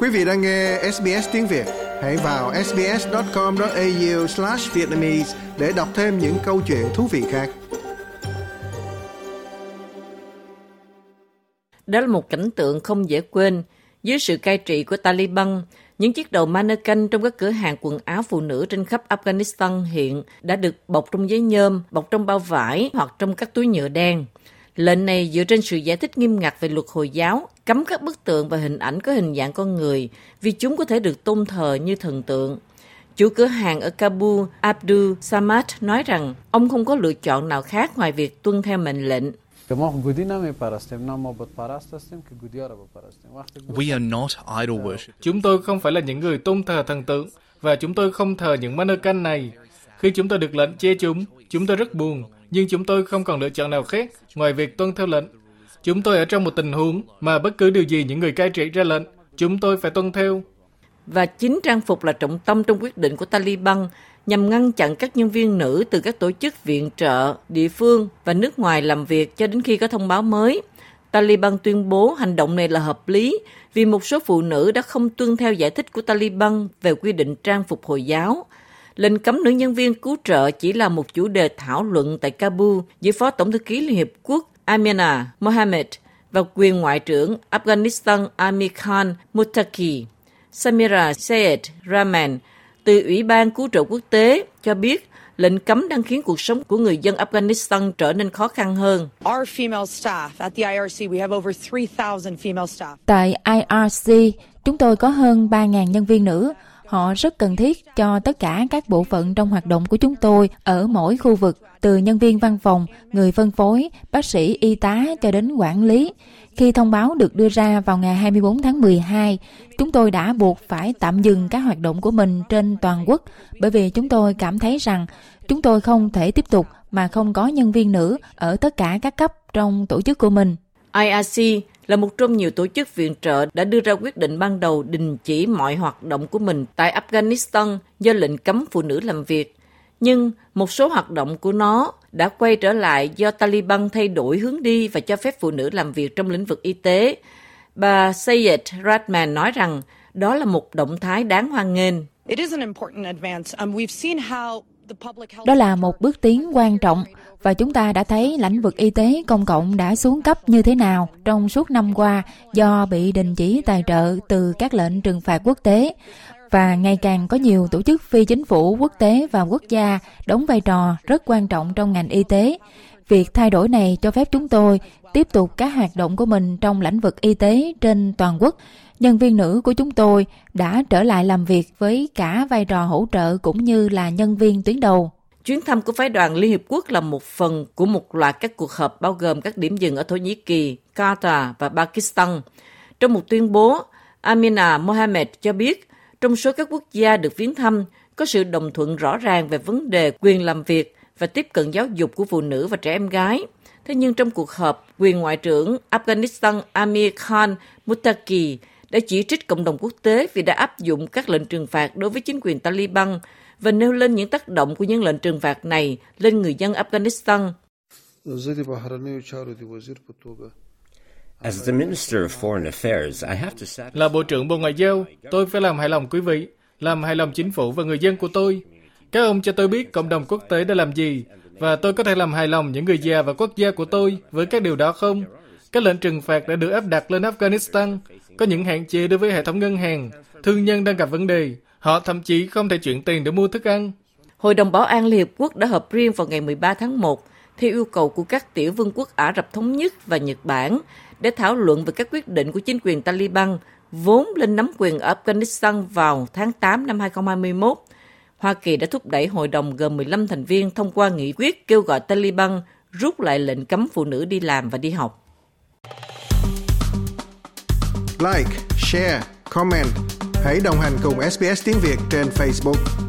Quý vị đang nghe SBS tiếng Việt, hãy vào sbs.com.au/vietnamese để đọc thêm những câu chuyện thú vị khác. Đó là một cảnh tượng không dễ quên. Dưới sự cai trị của Taliban, những chiếc đầu mannequin trong các cửa hàng quần áo phụ nữ trên khắp Afghanistan hiện đã được bọc trong giấy nhôm, bọc trong bao vải hoặc trong các túi nhựa đen. Lệnh này dựa trên sự giải thích nghiêm ngặt về luật Hồi giáo, cấm các bức tượng và hình ảnh có hình dạng con người vì chúng có thể được tôn thờ như thần tượng. Chủ cửa hàng ở Kabul, Abdul Samad nói rằng ông không có lựa chọn nào khác ngoài việc tuân theo mệnh lệnh. We are not idol worship. Chúng tôi không phải là những người tôn thờ thần tượng và chúng tôi không thờ những mannequin này. Khi chúng tôi được lệnh che chúng, chúng tôi rất buồn, nhưng chúng tôi không còn lựa chọn nào khác ngoài việc tuân theo lệnh. Chúng tôi ở trong một tình huống mà bất cứ điều gì những người cai trị ra lệnh, chúng tôi phải tuân theo. Và chính trang phục là trọng tâm trong quyết định của Taliban nhằm ngăn chặn các nhân viên nữ từ các tổ chức viện trợ, địa phương và nước ngoài làm việc cho đến khi có thông báo mới. Taliban tuyên bố hành động này là hợp lý vì một số phụ nữ đã không tuân theo giải thích của Taliban về quy định trang phục Hồi giáo. Lệnh cấm nữ nhân viên cứu trợ chỉ là một chủ đề thảo luận tại Kabul giữa Phó Tổng thư ký Liên Hiệp Quốc Amina Mohammed và quyền ngoại trưởng Afghanistan Amir Khan Muttaqi. Samira Sayed Rahman từ Ủy ban Cứu trợ Quốc tế cho biết lệnh cấm đang khiến cuộc sống của người dân Afghanistan trở nên khó khăn hơn. Tại IRC, chúng tôi có hơn 3.000 nhân viên nữ. Họ rất cần thiết cho tất cả các bộ phận trong hoạt động của chúng tôi ở mỗi khu vực, từ nhân viên văn phòng, người phân phối, bác sĩ, y tá cho đến quản lý. Khi thông báo được đưa ra vào ngày 24 tháng 12, chúng tôi đã buộc phải tạm dừng các hoạt động của mình trên toàn quốc bởi vì chúng tôi cảm thấy rằng chúng tôi không thể tiếp tục mà không có nhân viên nữ ở tất cả các cấp trong tổ chức của mình. IRC là một trong nhiều tổ chức viện trợ đã đưa ra quyết định ban đầu đình chỉ mọi hoạt động của mình tại Afghanistan do lệnh cấm phụ nữ làm việc. Nhưng một số hoạt động của nó đã quay trở lại do Taliban thay đổi hướng đi và cho phép phụ nữ làm việc trong lĩnh vực y tế. Bà Sayed Radman nói rằng đó là một động thái đáng hoan nghênh. Đó là một bước tiến quan trọng và chúng ta đã thấy lĩnh vực y tế công cộng đã xuống cấp như thế nào trong suốt năm qua do bị đình chỉ tài trợ từ các lệnh trừng phạt quốc tế và ngày càng có nhiều tổ chức phi chính phủ quốc tế và quốc gia đóng vai trò rất quan trọng trong ngành y tế. Việc thay đổi này cho phép chúng tôi tiếp tục các hoạt động của mình trong lĩnh vực y tế trên toàn quốc. Nhân viên nữ của chúng tôi đã trở lại làm việc với cả vai trò hỗ trợ cũng như là nhân viên tuyến đầu. Chuyến thăm của phái đoàn Liên Hiệp Quốc là một phần của một loạt các cuộc họp bao gồm các điểm dừng ở Thổ Nhĩ Kỳ, Qatar và Pakistan. Trong một tuyên bố, Amina Mohamed cho biết trong số các quốc gia được viếng thăm có sự đồng thuận rõ ràng về vấn đề quyền làm việc và tiếp cận giáo dục của phụ nữ và trẻ em gái. Thế nhưng trong cuộc họp, quyền ngoại trưởng Afghanistan Amir Khan Muttaqi đã chỉ trích cộng đồng quốc tế vì đã áp dụng các lệnh trừng phạt đối với chính quyền Taliban và nêu lên những tác động của những lệnh trừng phạt này lên người dân Afghanistan. Là Bộ trưởng Bộ Ngoại giao, tôi phải làm hài lòng quý vị, làm hài lòng chính phủ và người dân của tôi. Các ông cho tôi biết cộng đồng quốc tế đã làm gì, và tôi có thể làm hài lòng những người già và quốc gia của tôi với các điều đó không? Các lệnh trừng phạt đã được áp đặt lên Afghanistan, có những hạn chế đối với hệ thống ngân hàng, thương nhân đang gặp vấn đề, họ thậm chí không thể chuyển tiền để mua thức ăn. Hội đồng Bảo an Liên Hợp Quốc đã họp riêng vào ngày 13 tháng 1 theo yêu cầu của các tiểu vương quốc Ả Rập Thống Nhất và Nhật Bản để thảo luận về các quyết định của chính quyền Taliban vốn lên nắm quyền ở Afghanistan vào tháng 8 năm 2021. Hoa Kỳ đã thúc đẩy hội đồng gồm 15 thành viên thông qua nghị quyết kêu gọi Taliban rút lại lệnh cấm phụ nữ đi làm và đi học. Like, share, comment. Hãy đồng hành cùng SBS tiếng Việt trên Facebook.